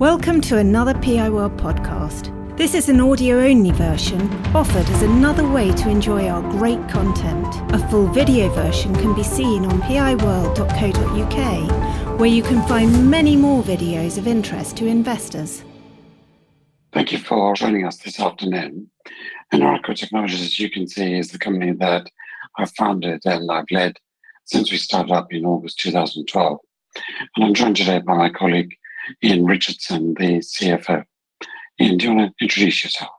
Welcome to another PI World podcast. This is an audio only version offered as another way to enjoy our great content. A full video version can be seen on piworld.co.uk, where you can find many more videos of interest to investors. Thank you for joining us this afternoon. And Technologies, as you can see, is the company that I've founded and I've led since we started up in August 2012. And I'm joined today by my colleague Ian Richardson, the CFO. Ian, do you want to introduce yourself?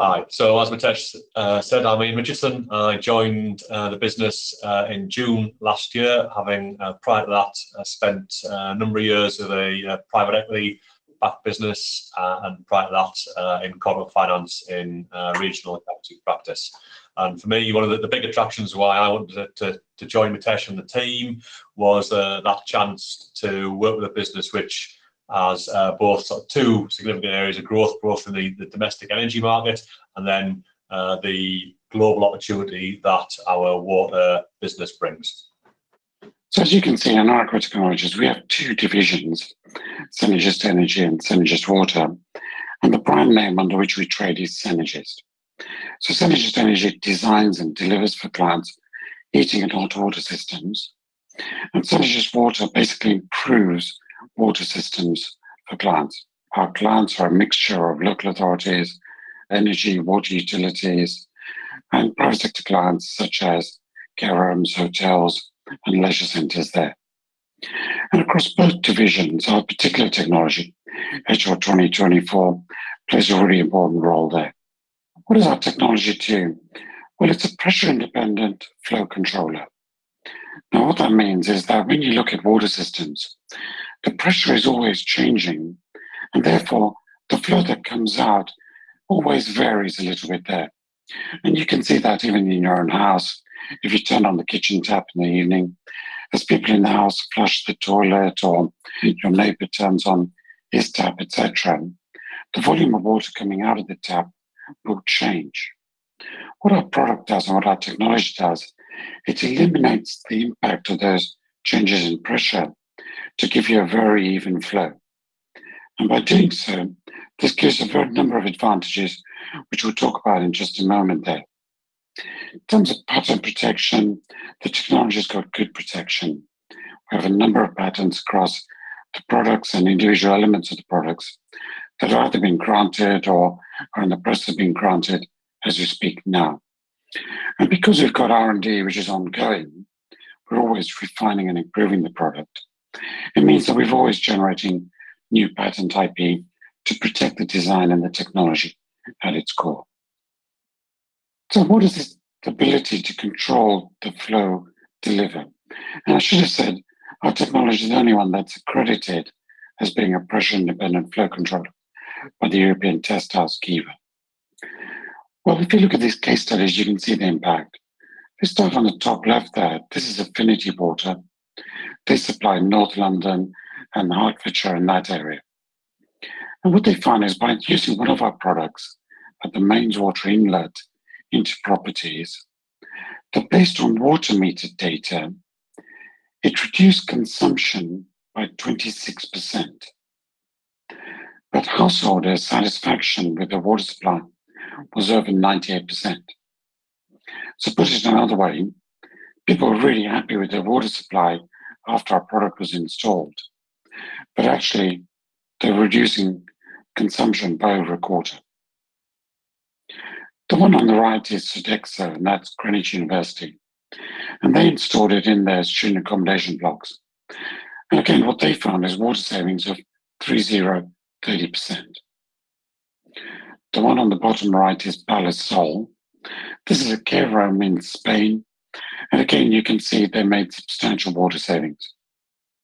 Hi. So, as Mitesh uh, said, I'm Ian Richardson. I joined uh, the business uh, in June last year, having uh, prior to that uh, spent uh, a number of years with a private equity backed business, and prior to that in corporate finance in regional accounting practice. And for me, one of the, the big attractions why I wanted to, to, to join Mitesh and the team was uh, that chance to work with a business which has uh, both sort of two significant areas of growth, both in the, the domestic energy market and then uh, the global opportunity that our water business brings. So as you can see in Eneraqua Technologies, we have two divisions, Synergist Energy and Synergist Water. And the brand name under which we trade is Synergist. So Synergist Energy designs and delivers for clients heating and hot water systems. And Synergist Water basically improves water systems for clients. Our clients are a mixture of local authorities, energy, water utilities, and private sector clients such as care homes, hotels, and leisure centres there. And across both divisions, our particular technology, HR 2024, plays a really important role there. What does our technology do? Well, it's a pressure independent flow controller. Now, what that means is that when you look at water systems, the pressure is always changing, and therefore the flow that comes out always varies a little bit there. And you can see that even in your own house. If you turn on the kitchen tap in the evening, as people in the house flush the toilet or your neighbor turns on his tap, etc., the volume of water coming out of the tap will change. What our product does and what our technology does, it eliminates the impact of those changes in pressure to give you a very even flow. And by doing so, this gives a very number of advantages, which we'll talk about in just a moment there. In terms of patent protection, the technology's got good protection. We have a number of patents across the products and individual elements of the products that have either been granted or are in the process of being granted as we speak now. And because we've got R&D which is ongoing, we're always refining and improving the product. It means that we're always generating new patent IP to protect the design and the technology at its core. So what does this ability to control the flow deliver? And I should have said, our technology is the only one that's accredited as being a pressure independent flow controller by the European Test House Kiwa. Well, if you look at these case studies, you can see the impact. You start on the top left there, this is Affinity Water. They supply North London and Hertfordshire in that area. And what they find is by using one of our products at the mains water inlet into properties, that based on water meter data, it reduced consumption by 26% but householder satisfaction with the water supply was over 98%. So, put it another way, people were really happy with their water supply after our product was installed. But actually, they're reducing consumption by over a quarter. The one on the right is Sodexo, and that's Greenwich University. And they installed it in their student accommodation blocks. And again, what they found is water savings of 30 30%. The one on the bottom right is Palace Sol. This is a care home in Spain. And again, you can see they made substantial water savings.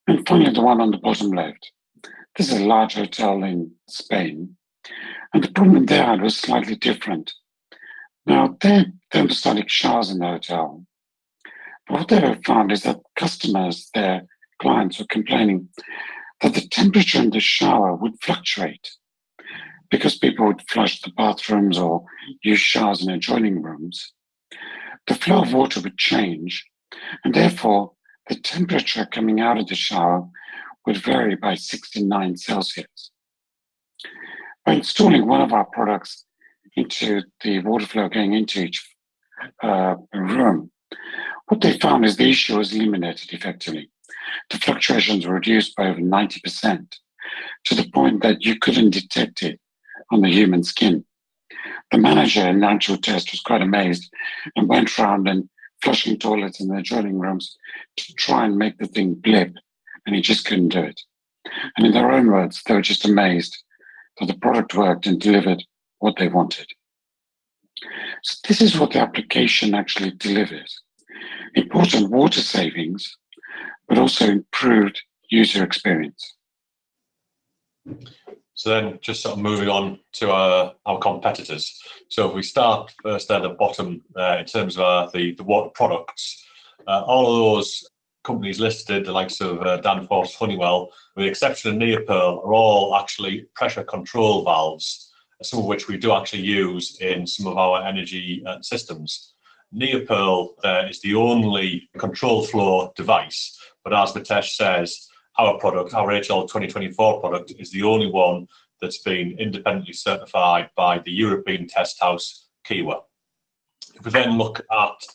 And finally, the one on the bottom left. This is a large hotel in Spain. And the problem they had was slightly different. Now, they had thermostatic showers in the hotel. But what they found is that customers, their clients, were complaining that the temperature in the shower would fluctuate because people would flush the bathrooms or use showers in adjoining rooms. The flow of water would change, and therefore the temperature coming out of the shower would vary by 69 Celsius. By installing one of our products into the water flow going into each uh, room, what they found is the issue was eliminated effectively. The fluctuations were reduced by over 90% to the point that you couldn't detect it on the human skin. The manager in the actual test was quite amazed and went around and flushing toilets in the drilling rooms to try and make the thing blip, and he just couldn't do it. And in their own words, they were just amazed that the product worked and delivered what they wanted. So this is what the application actually delivers. Important water savings, but also improved user experience. So then just sort of moving on to our, our competitors. So if we start first at the bottom uh, in terms of uh, the, the water products, uh, all of those companies listed, the likes of uh, Danfoss, Honeywell, with the exception of Neoperl, are all actually pressure control valves, some of which we do actually use in some of our energy uh, systems. Neoperl uh, is the only control flow device, but as Mitesh says, our product, our HL 2024 product, is the only one that's been independently certified by the European test house Kiwa. If we then look at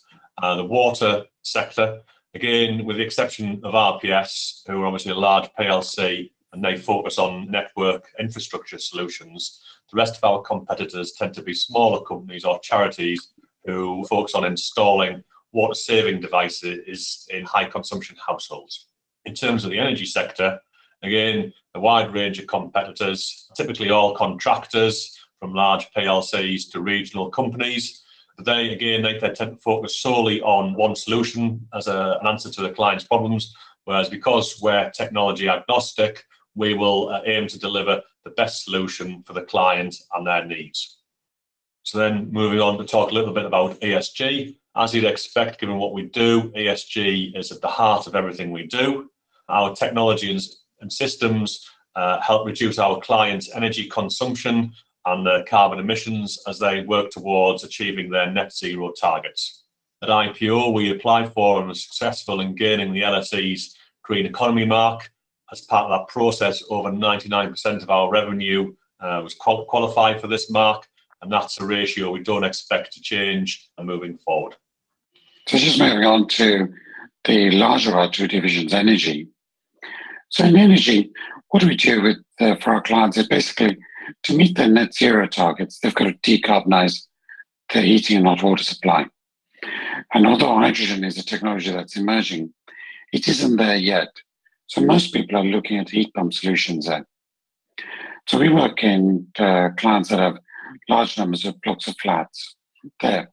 uh, the water sector, again, with the exception of RPS, who are obviously a large PLC and they focus on network infrastructure solutions, the rest of our competitors tend to be smaller companies or charities who focus on installing water saving devices in high consumption households. In terms of the energy sector, again, a wide range of competitors, typically all contractors from large PLCs to regional companies. But they, again, they, they tend to focus solely on one solution as a, an answer to the client's problems. Whereas because we're technology agnostic, we will uh, aim to deliver the best solution for the client and their needs. So then moving on to talk a little bit about ESG. As you'd expect, given what we do, ESG is at the heart of everything we do. Our technology and, systems uh, help reduce our clients' energy consumption and their carbon emissions as they work towards achieving their net zero targets. At IPO, we applied for and were successful in gaining the LSE's Green Economy mark. As part of that process, over 99% of our revenue uh, was qual- qualified for this mark, and that's a ratio we don't expect to change moving forward. So, just moving on to the larger our two divisions, energy. So in energy, what do we do with uh, for our clients is basically to meet their net zero targets, they've got to decarbonize their heating and hot water supply. And although hydrogen is a technology that's emerging, it isn't there yet. So most people are looking at heat pump solutions there. So we work in uh, clients that have large numbers of blocks of flats there.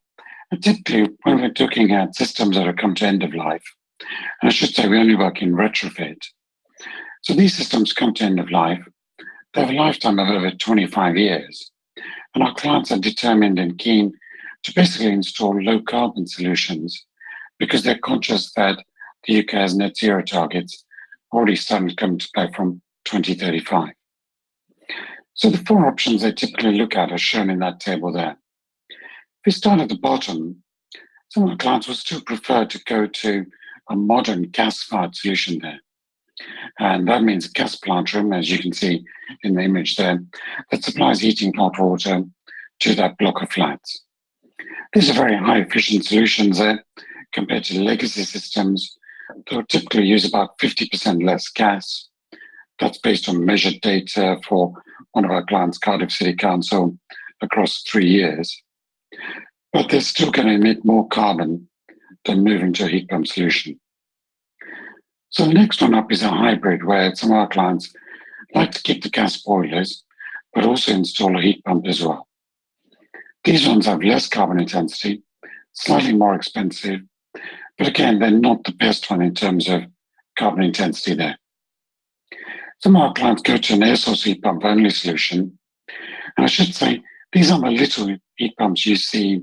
Typically, when we're looking at systems that have come to end of life, and I should say we only work in retrofit, so these systems come to end of life. They have a lifetime of over 25 years. And our clients are determined and keen to basically install low carbon solutions because they're conscious that the UK has net zero targets already starting to come to play from 2035. So the four options they typically look at are shown in that table there. If we start at the bottom, some of our clients will still prefer to go to a modern gas-fired solution there. And that means a gas plant room, as you can see in the image there, that supplies heating hot water to that block of flats. These are very high efficient solutions there compared to legacy systems that typically use about 50% less gas. That's based on measured data for one of our clients, Cardiff City Council, across three years. But they're still going to emit more carbon than moving to a heat pump solution. So the next one up is a hybrid where some of our clients like to keep the gas boilers, but also install a heat pump as well. These ones have less carbon intensity, slightly more expensive, but again, they're not the best one in terms of carbon intensity there. Some of our clients go to an air source heat pump only solution. And I should say, these the little heat pumps you see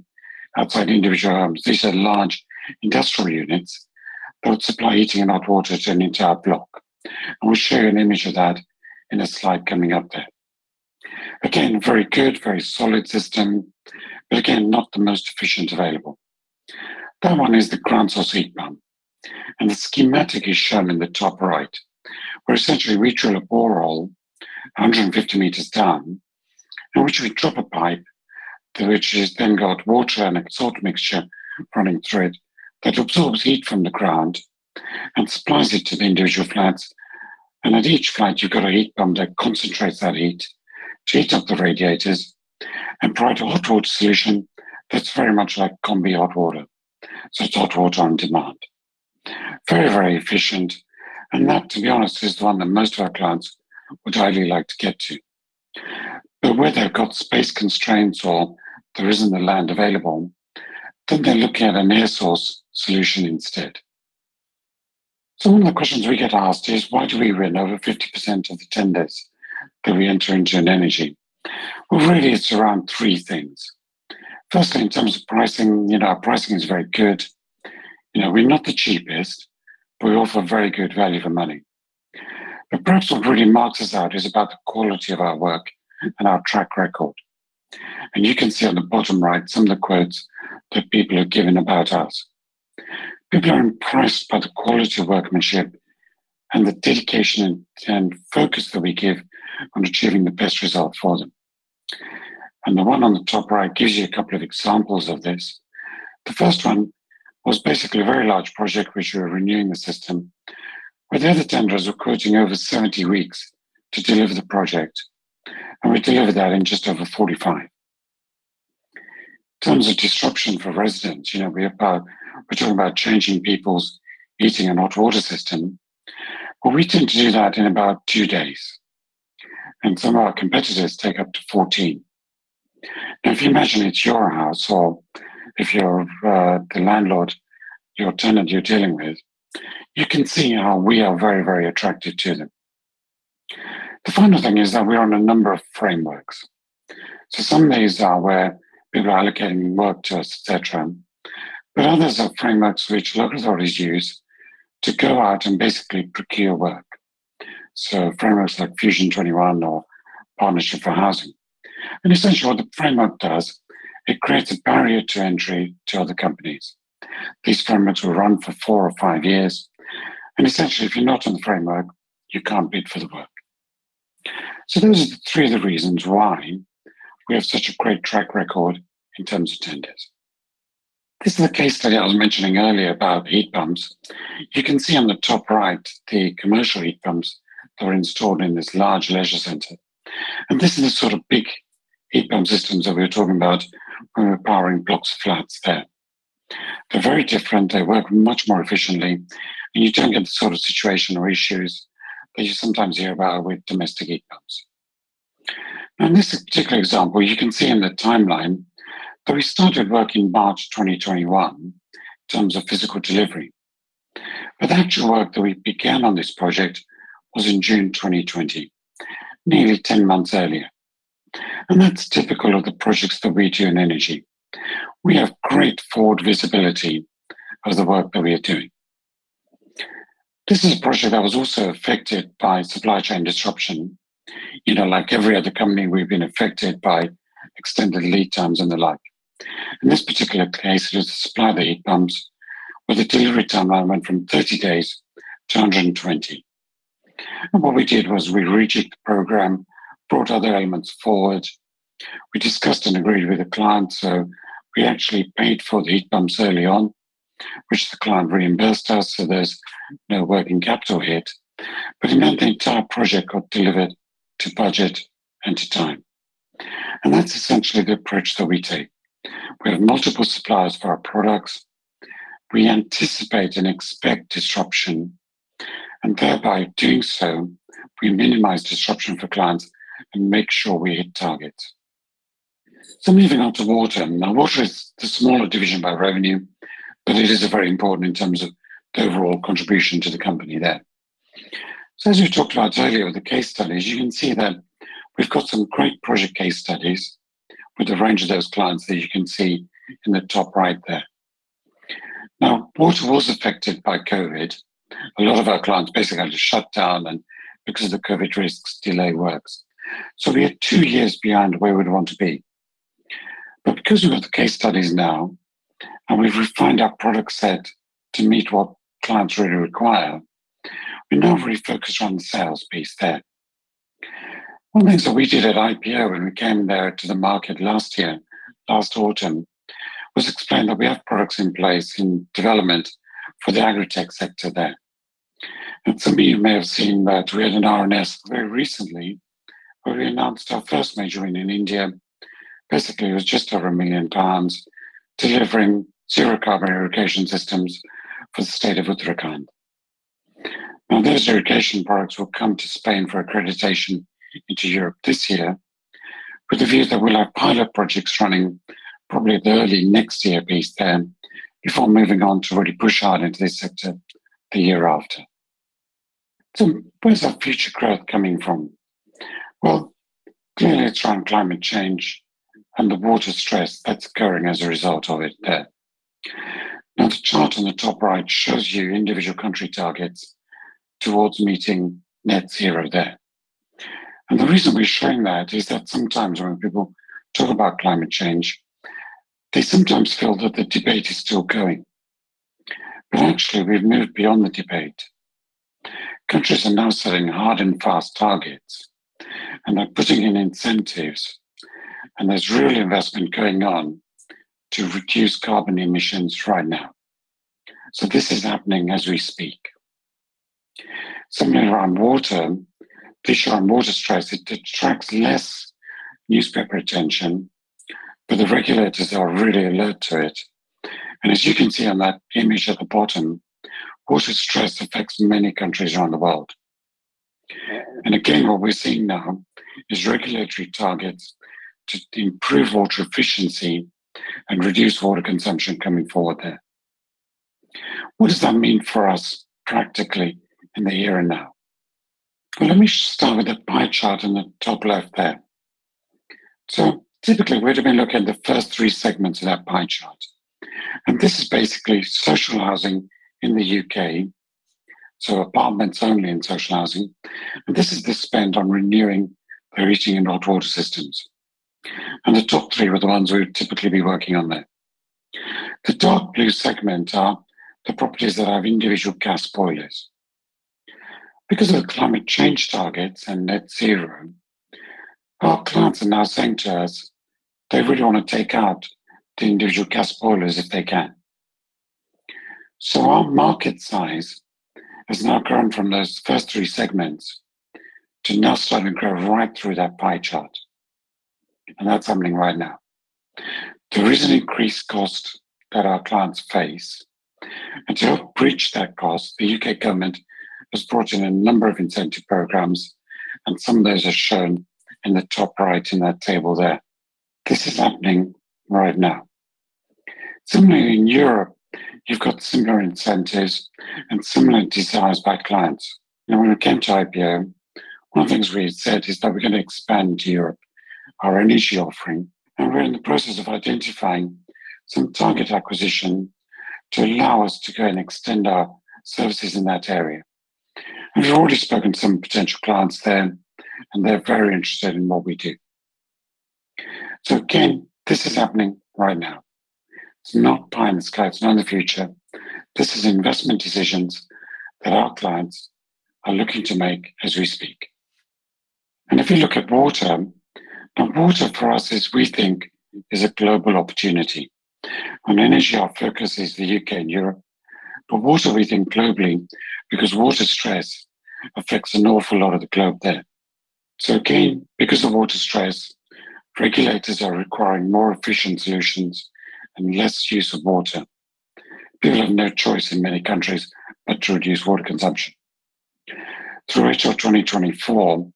outside individual homes. These are large industrial units that would supply heating and hot water to an entire block. And we'll show you an image of that in a slide coming up there. Again, very good, very solid system, but again, not the most efficient available. That one is the ground source heat pump. And the schematic is shown in the top right, where essentially we drill a borehole 150 meters down, in which we drop a pipe, which is then got water and a salt mixture running through it that absorbs heat from the ground and supplies it to the individual flats. And at each flat, you've got a heat pump that concentrates that heat to heat up the radiators and provide a hot water solution that's very much like combi hot water. So it's hot water on demand. Very, very efficient. And that, to be honest, is the one that most of our clients would highly like to get to. But where they've got space constraints or there isn't the land available, then they're looking at an air source solution instead. So one of the questions we get asked is why do we win over 50% of the tenders that we enter into in energy? Well, really, it's around three things. Firstly, in terms of pricing, you know, our pricing is very good. You know, we're not the cheapest, but we offer very good value for money. But perhaps what really marks us out is about the quality of our work and our track record. And you can see on the bottom right some of the quotes that people have given about us. People are impressed by the quality of workmanship and the dedication and, focus that we give on achieving the best result for them. And the one on the top right gives you a couple of examples of this. The first one was basically a very large project which we were renewing the system, where the other tenderers were quoting over 70 weeks to deliver the project. And we delivered that in just over 45. In terms of disruption for residents, you know, we're, about, we're talking about changing people's heating and hot water system. Well, we tend to do that in about two days. And some of our competitors take up to 14. Now, if you imagine it's your house, or if you're uh, the landlord, your tenant you're dealing with, you can see how we are very, very attractive to them. The final thing is that we're on a number of frameworks. So some of these are where people are allocating work to us, etc. But others are frameworks which local authorities use to go out and basically procure work. So frameworks like Fusion 21 or Partnership for Housing. And essentially what the framework does, it creates a barrier to entry to other companies. These frameworks will run for four or five years. And essentially, if you're not on the framework, you can't bid for the work. So those are the three of the reasons why we have such a great track record in terms of tenders. This is the case study I was mentioning earlier about heat pumps. You can see on the top right the commercial heat pumps that were installed in this large leisure centre. And this is the sort of big heat pump systems that we were talking about when we were powering blocks of flats there. They're very different, they work much more efficiently, and you don't get the sort of situation or issues that you sometimes hear about with domestic pumps. Now, in this particular example, you can see in the timeline that we started work in March 2021 in terms of physical delivery. But the actual work that we began on this project was in June 2020, nearly 10 months earlier. And that's typical of the projects that we do in energy. We have great forward visibility of the work that we are doing. This is a project that was also affected by supply chain disruption. You know, like every other company, we've been affected by extended lead times and the like. In this particular case, it was the supply of the heat pumps, where the delivery timeline went from 30 days to 120. And what we did was we rejigged the program, brought other elements forward. We discussed and agreed with the client, so we actually paid for the heat pumps early on, which the client reimbursed us, so there's no working capital hit. But it meant the entire project got delivered to budget and to time. And that's essentially the approach that we take. We have multiple suppliers for our products. We anticipate and expect disruption. And thereby doing so, we minimize disruption for clients and make sure we hit targets. So moving on to water. Now, water is the smaller division by revenue, but it is a very important in terms of the overall contribution to the company there. So as we talked about earlier with the case studies, you can see that we've got some great project case studies with a range of those clients that you can see in the top right there. Now, water was affected by COVID. A lot of our clients basically had to shut down and because of the COVID risks, delay works. So we are two years behind where we'd want to be. But because we've got the case studies now, and we've refined our product set to meet what clients really require, we're now really focused on the sales piece there. One of the things that we did at IPO when we came there to the market last year, last autumn, was explain that we have products in place in development for the agri-tech sector there. And some of you may have seen that we had an RNS very recently where we announced our first major win in India. Basically, it was just over a million pounds delivering zero carbon irrigation systems for the state of Uttarakhand. Now, those irrigation products will come to Spain for accreditation into Europe this year, with the view that we'll have pilot projects running probably the early next year piece there before moving on to really push hard into this sector the year after. So, where's our future growth coming from? Well, clearly it's around climate change and the water stress that's occurring as a result of it there. Now, the chart on the top right shows you individual country targets towards meeting net zero there. And the reason we're showing that is that sometimes when people talk about climate change, they sometimes feel that the debate is still going. But actually, we've moved beyond the debate. Countries are now setting hard and fast targets, and they're putting in incentives, and there's real investment going on to reduce carbon emissions right now. So this is happening as we speak. Similarly, around water, the issue on water stress, it attracts less newspaper attention, but the regulators are really alert to it. And as you can see on that image at the bottom, water stress affects many countries around the world. And again, what we're seeing now is regulatory targets to improve water efficiency and reduce water consumption coming forward there. What does that mean for us practically in the here and now? Well, let me start with the pie chart in the top left there. So typically we'd have been looking at the first three segments of that pie chart. And this is basically social housing in the UK, so apartments only in social housing. And this is the spend on renewing their heating and hot water systems. And the top three were the ones we would typically be working on there. The dark blue segment are the properties that have individual gas boilers. Because of climate change targets and net zero, our clients are now saying to us they really want to take out the individual gas boilers if they can. So our market size has now grown from those first three segments to now starting to grow right through that pie chart. And that's happening right now. There is an increased cost that our clients face. And to help bridge that cost, the UK government has brought in a number of incentive programs, and some of those are shown in the top right in that table there. This is happening right now. Similarly, in Europe, you've got similar incentives and similar desires by clients. Now, when we came to IPO, one of the things we said is that we're going to expand to Europe, our energy offering, and we're in the process of identifying some target acquisition to allow us to go and extend our services in that area. We've already spoken to some potential clients there, and they're very interested in what we do. So again, this is happening right now. It's not pie in the sky, it's not in the future. This is investment decisions that our clients are looking to make as we speak. And if you look at water, water for us is, we think, is a global opportunity. On energy, our focus is the UK and Europe. But water, we think globally, because water stress affects an awful lot of the globe there. So again, because of water stress, regulators are requiring more efficient solutions and less use of water. People have no choice in many countries but to reduce water consumption. Through HR 2024,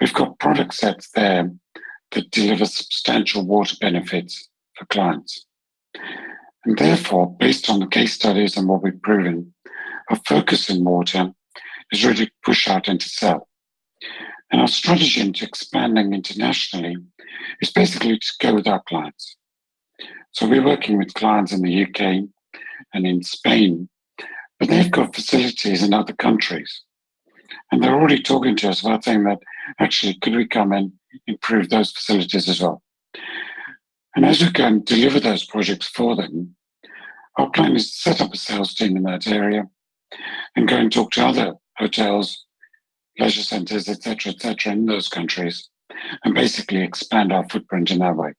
we've got product sets there that deliver substantial water benefits for clients. And therefore, based on the case studies and what we've proven, our focus in water is really push out and to sell. And our strategy into expanding internationally is basically to go with our clients. So we're working with clients in the UK and in Spain, but they've got facilities in other countries. And they're already talking to us about saying that actually, could we come and improve those facilities as well? And as we and deliver those projects for them, our plan is to set up a sales team in that area and go and talk to other hotels, leisure centres, etc., etc., in those countries, and basically expand our footprint in that way.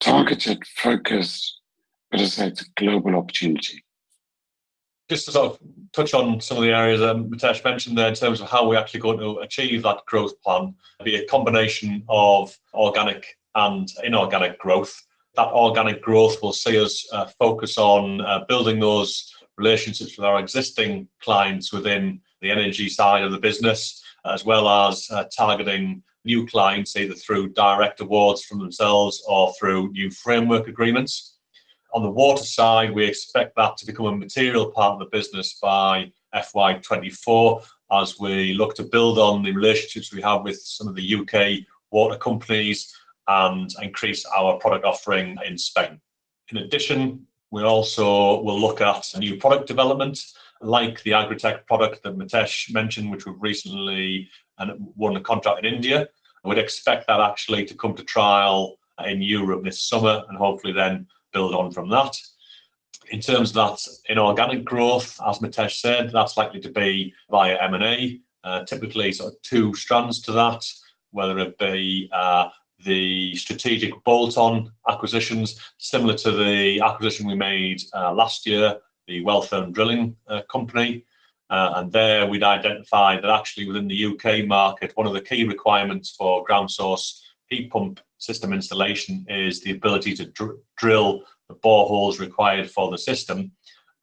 Targeted, focused, but as I it's a global opportunity. Just to sort of touch on some of the areas um, Mitesh mentioned there in terms of how we're actually going to achieve that growth plan, be a combination of organic and inorganic growth. That organic growth will see us uh, focus on uh, building those relationships with our existing clients within the energy side of the business, as well as uh, targeting new clients either through direct awards from themselves or through new framework agreements. On the water side, we expect that to become a material part of the business by FY24 as we look to build on the relationships we have with some of the UK water companies and increase our product offering in Spain. In addition, we also will look at new product development, like the Agritech product that Mitesh mentioned, which we've recently won a contract in India. Would expect that actually to come to trial in Europe this summer and hopefully then build on from that. In terms of that inorganic growth, as Mitesh said, that's likely to be via M&A. Uh, typically, sort of two strands to that, whether it be uh, the strategic bolt-on acquisitions, similar to the acquisition we made uh, last year, the Welltherm Drilling Company. And there we'd identified that actually within the UK market, one of the key requirements for ground source heat pump system installation is the ability to dr- drill the boreholes required for the system.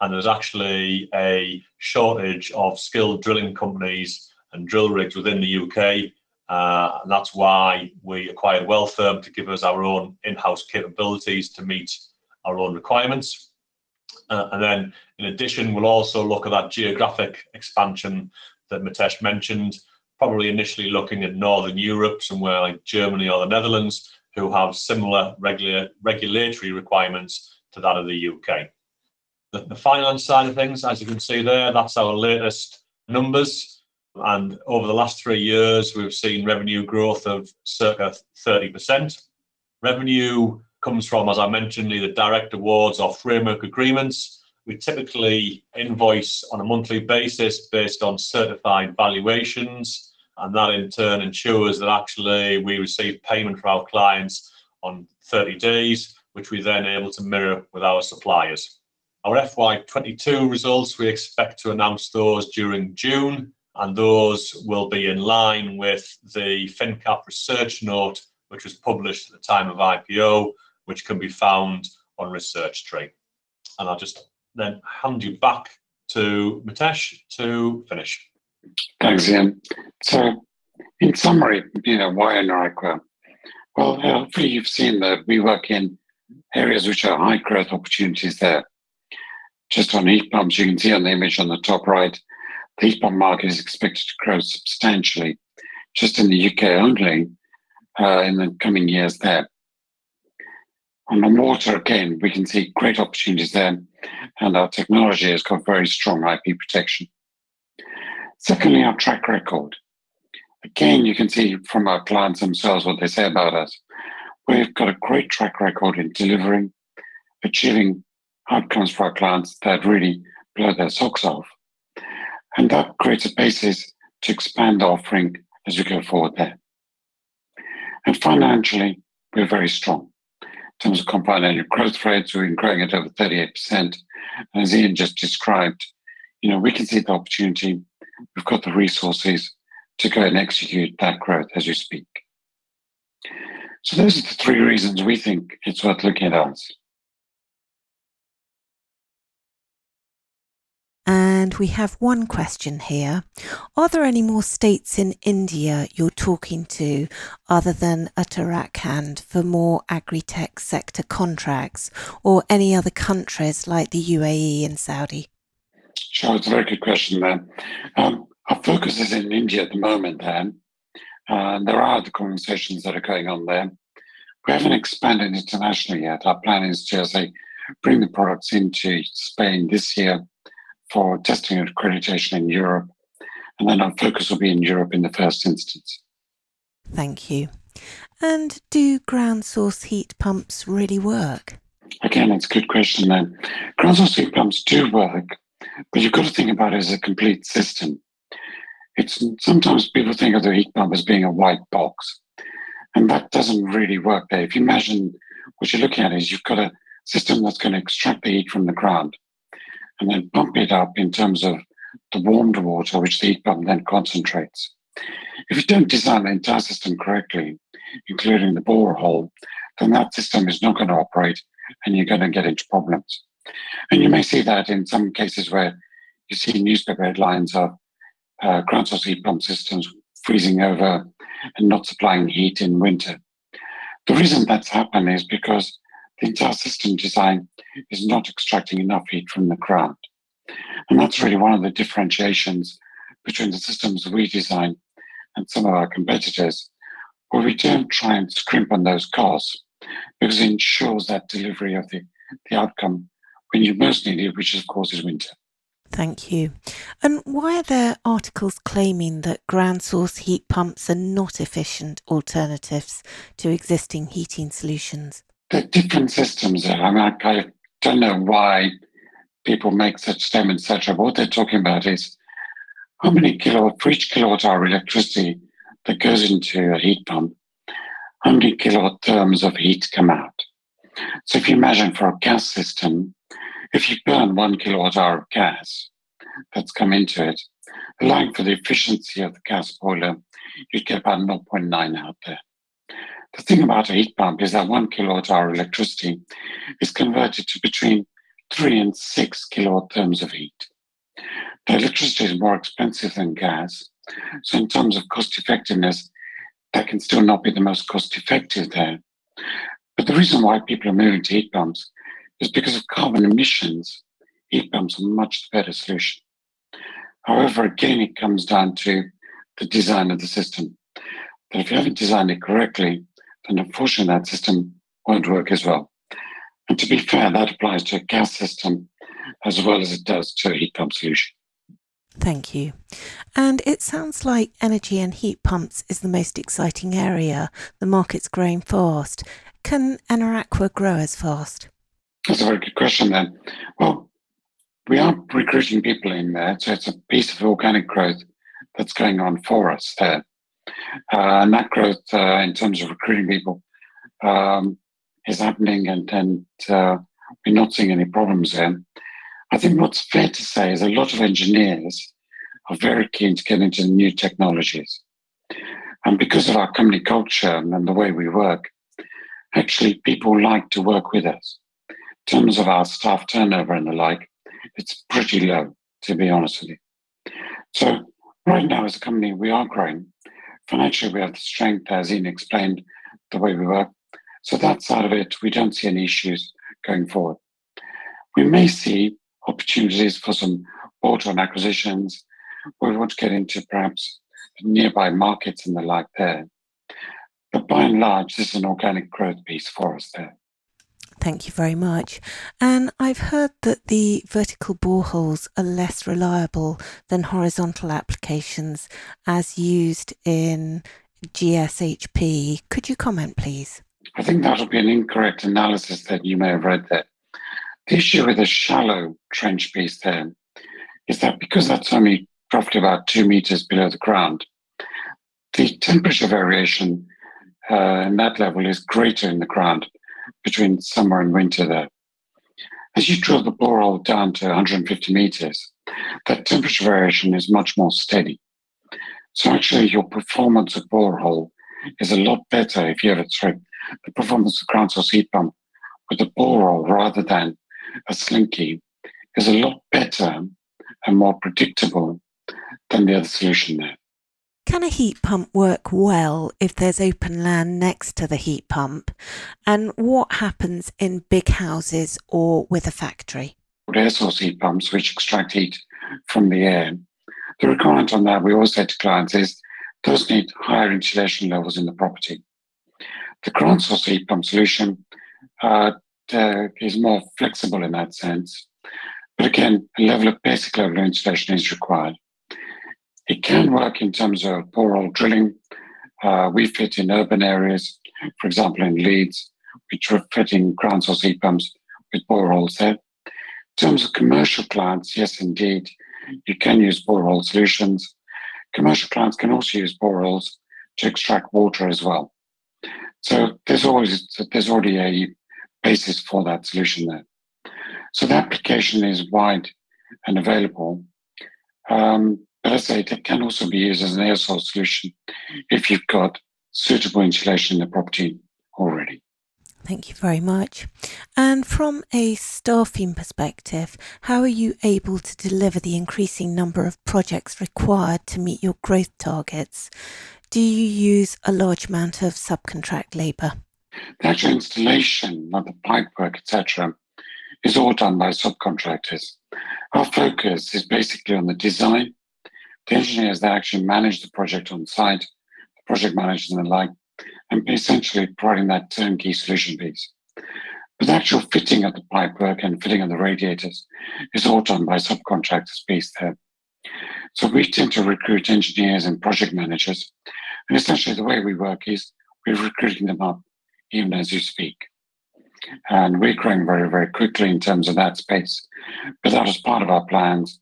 And there's actually a shortage of skilled drilling companies and drill rigs within the UK uh, and that's why we acquired Welltherm to give us our own in-house capabilities to meet our own requirements. Uh, and then in addition, we'll also look at that geographic expansion that Mitesh mentioned, probably initially looking at Northern Europe, somewhere like Germany or the Netherlands, who have similar regula- regulatory requirements to that of the UK. The, the finance side of things, as you can see there, that's our latest numbers. And over the last three years, we've seen revenue growth of circa 30%. Revenue comes from, as I mentioned, either direct awards or framework agreements. We typically invoice on a monthly basis based on certified valuations, and that in turn ensures that actually we receive payment from our clients on 30 days, which we then able to mirror with our suppliers. Our FY22 results, we expect to announce those during June, and those will be in line with the finnCap research note, which was published at the time of IPO, which can be found on Research Tree. And I'll just then hand you back to Mitesh to finish. Thanks, Ian. So, in summary, you know, why Eneraqua? Well, hopefully you've seen that we work in areas which are high growth opportunities there. Just on heat pumps, you can see on the image on the top right, the heat pump market is expected to grow substantially just in the UK only uh, in the coming years there. On the water, again, we can see great opportunities there, and our technology has got very strong IP protection. Secondly, our track record. Again, you can see from our clients themselves what they say about us. We've got a great track record in delivering, achieving outcomes for our clients that really blow their socks off. And that creates a basis to expand the offering as we go forward there. And financially, we're very strong. Terms of compound annual growth rates, we've been growing at over 38%. And as Ian just described, you know, we can see the opportunity. We've got the resources to go and execute that growth as you speak. So those are the three reasons we think it's worth looking at us. And we have one question here. Are there any more states in India you're talking to other than Uttarakhand for more agri-tech sector contracts or any other countries like the UAE and Saudi? Sure, it's a very good question there. Um, our focus is in India at the moment then. Uh, there are other conversations that are going on there. We haven't expanded internationally yet. Our plan is to, say, bring the products into Spain this year for testing and accreditation in Europe. And then our focus will be in Europe in the first instance. Thank you. And do ground source heat pumps really work? Again, it's a good question then. Ground source heat pumps do work, but you've got to think about it as a complete system. it's sometimes people think of the heat pump as being a white box, and that doesn't really work there. If you imagine what you're looking at is you've got a system that's going to extract the heat from the ground and then pump it up in terms of the warmed water, which the heat pump then concentrates. If you don't design the entire system correctly, including the borehole, then that system is not going to operate and you're going to get into problems. And you may see that in some cases where you see newspaper headlines of uh, ground source heat pump systems freezing over and not supplying heat in winter. The reason that's happened is because the entire system design is not extracting enough heat from the ground. And that's really one of the differentiations between the systems we design and some of our competitors, where we don't try and scrimp on those costs because it ensures that delivery of the, the outcome when you most need it, which of course is winter. Thank you. And why are there articles claiming that ground source heat pumps are not efficient alternatives to existing heating solutions? There are different systems there. I mean, I don't know why people make such statements, Such etc. What they're talking about is how many kilowatt for each kilowatt hour of electricity that goes into a heat pump, how many kilowatt therms of heat come out. So if you imagine for a gas system, if you burn one kilowatt hour of gas that's come into it, allowing for the efficiency of the gas boiler, you'd get about 0.9 out there. The thing about a heat pump is that one kilowatt hour electricity is converted to between three and six kilowatt therms of heat. The electricity is more expensive than gas. So, in terms of cost effectiveness, that can still not be the most cost effective there. But the reason why people are moving to heat pumps is because of carbon emissions. Heat pumps are much better solution. However, again, it comes down to the design of the system. That if you haven't designed it correctly, then unfortunately that system won't work as well. And to be fair, that applies to a gas system as well as it does to a heat pump solution. Thank you. And it sounds like energy and heat pumps is the most exciting area. The market's growing fast. Can Eneraqua grow as fast? That's a very good question then. Well, we are recruiting people in there, so it's a piece of organic growth that's going on for us there. Uh, and that growth uh, in terms of recruiting people um, is happening and, and uh, we're not seeing any problems there. I think what's fair to say is a lot of engineers are very keen to get into new technologies. And because of our company culture and the way we work, actually people like to work with us. In terms of our staff turnover and the like, it's pretty low, to be honest with you. So right now as a company, we are growing. Financially, we have the strength, as Ian explained, the way we work. So that side of it, we don't see any issues going forward. We may see opportunities for some bolt-on acquisitions. We want to get into perhaps nearby markets and the like there. But by and large, this is an organic growth piece for us there. Thank you very much. And I've heard that the vertical boreholes are less reliable than horizontal applications as used in GSHP. Could you comment, please? I think that would be an incorrect analysis that you may have read there. The issue with a shallow trench piece there is that because that's only roughly about two meters below the ground, the temperature variation uh, in that level is greater in the ground between summer and winter there. As you drill the borehole down to 150 meters, that temperature variation is much more steady. So actually your performance of borehole is a lot better if you have a thread the performance of ground source heat pump with a borehole rather than a slinky is a lot better and more predictable than the other solution there. Can a heat pump work well if there's open land next to the heat pump? And what happens in big houses or with a factory? Air source heat pumps, which extract heat from the air, the requirement on that we always say to clients is those need higher insulation levels in the property. The ground source heat pump solution uh, is more flexible in that sense. But again, a level of basic level of insulation is required. It can work in terms of borehole drilling. Uh, we fit in urban areas, for example, in Leeds, which are fitting ground source heat pumps with boreholes there. In terms of commercial clients, yes, indeed, you can use borehole solutions. commercial clients can also use boreholes to extract water as well. So there's always there's already a basis for that solution there. So the application is wide and available. Um, but as I say, it can also be used as an air source solution if you've got suitable insulation in the property already. Thank you very much. And from a staffing perspective, how are you able to deliver the increasing number of projects required to meet your growth targets? Do you use a large amount of subcontract labour? The actual installation of the pipework, etc., is all done by subcontractors. Our focus is basically on the design, the engineers that actually manage the project on site, the project managers and the like, and essentially providing that turnkey solution piece. But the actual fitting of the pipework and fitting of the radiators is all done by subcontractors based there. So we tend to recruit engineers and project managers. And essentially the way we work is we're recruiting them up even as you speak. And we're growing very, very quickly in terms of that space. But that was part of our plans,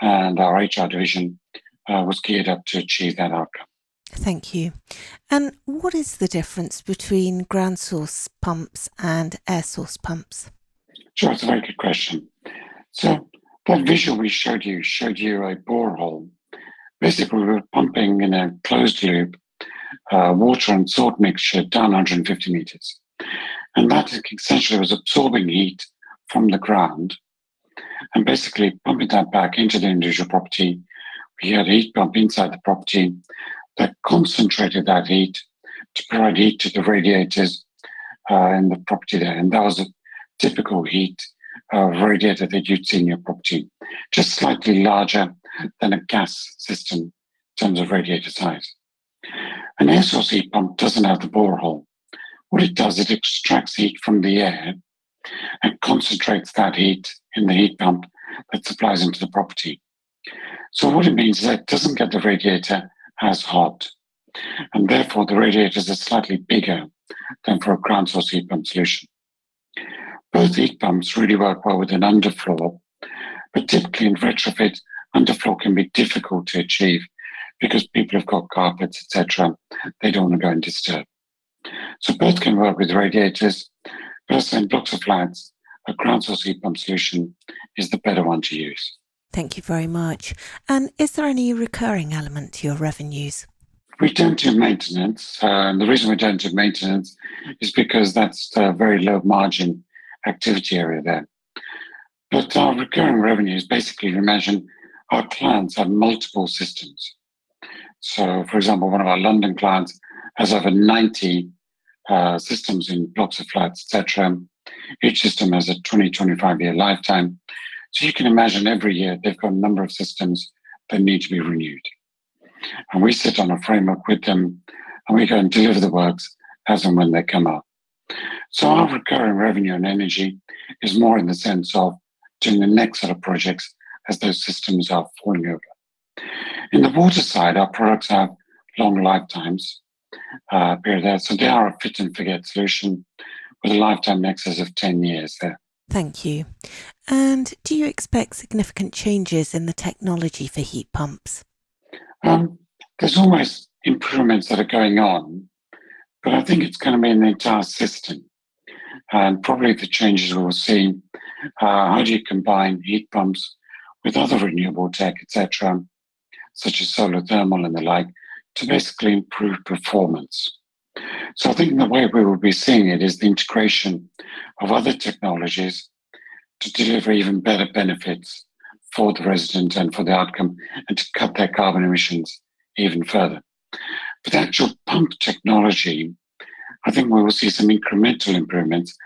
and our HR division uh, was geared up to achieve that outcome. Thank you. And what is the difference between ground source pumps and air source pumps? Sure, it's a very good question. So that visual we showed you showed you a borehole. Basically, we were pumping in a closed loop uh, water and salt mixture down 150 meters. And that essentially was absorbing heat from the ground and basically pumping that back into the individual property. We had a heat pump inside the property that concentrated that heat to provide heat to the radiators uh, in the property there. And that was a typical heat uh, radiator that you'd see in your property, just slightly larger than a gas system in terms of radiator size. An air source heat pump doesn't have the borehole. What it does, it extracts heat from the air and concentrates that heat in the heat pump that supplies into the property. So what it means is that it doesn't get the radiator as hot. And therefore, the radiators are slightly bigger than for a ground source heat pump solution. Both heat pumps really work well with an underfloor, but typically in retrofit, underfloor can be difficult to achieve because people have got carpets, etc. They don't want to go and disturb. So both can work with radiators, but in blocks of flats, a ground source heat pump solution is the better one to use. Thank you very much. And is there any recurring element to your revenues? We don't do maintenance. Uh, and the reason we don't do maintenance is because that's a very low margin activity area there. But our recurring revenue is basically, imagine our clients have multiple systems. So, for example, one of our London clients has over 90 uh, systems in blocks of flats, etc. Each system has a 20, 25 year lifetime. So you can imagine every year they've got a number of systems that need to be renewed. And we sit on a framework with them and we go and deliver the works as and when they come up. So our recurring revenue and energy is more in the sense of doing the next set of projects as those systems are falling over. In the water side, our products have long lifetimes uh, period there. So they are a fit and forget solution with a lifetime excess of 10 years there. Thank you. And do you expect significant changes in the technology for heat pumps? Um, there's always improvements that are going on, but I think it's going to be in the entire system. And probably the changes we'll see uh, how do you combine heat pumps with other renewable tech, etc., such as solar thermal and the like, to basically improve performance. So I think the way we will be seeing it is the integration of other technologies to deliver even better benefits for the resident and for the outcome and to cut their carbon emissions even further. But actual pump technology, I think we will see some incremental improvements,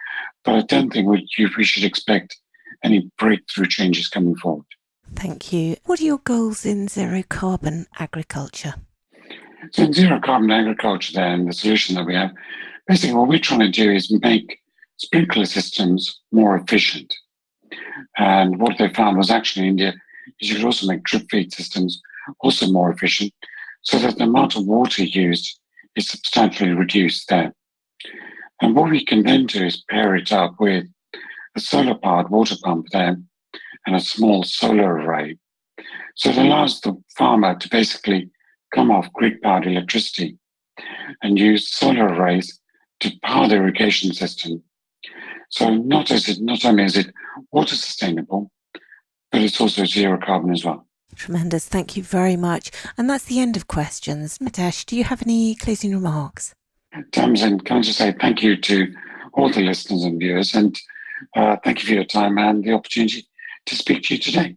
but I don't think we, we should expect any breakthrough changes coming forward. Thank you. What are your goals in zero carbon agriculture? So, in zero carbon agriculture, then the solution that we have basically what we're trying to do is make sprinkler systems more efficient. And what they found was actually in India is you could also make drip feed systems also more efficient so that the amount of water used is substantially reduced there. And what we can then do is pair it up with a solar powered water pump there and a small solar array. So it allows the farmer to basically come off grid powered electricity and use solar arrays to power the irrigation system. So not as it not only is it water sustainable, but it's also zero carbon as well. Tremendous. Thank you very much. And that's the end of questions. Mitesh, do you have any closing remarks? Tamsin, can I just say thank you to all the listeners and viewers, and uh, thank you for your time and the opportunity to speak to you today.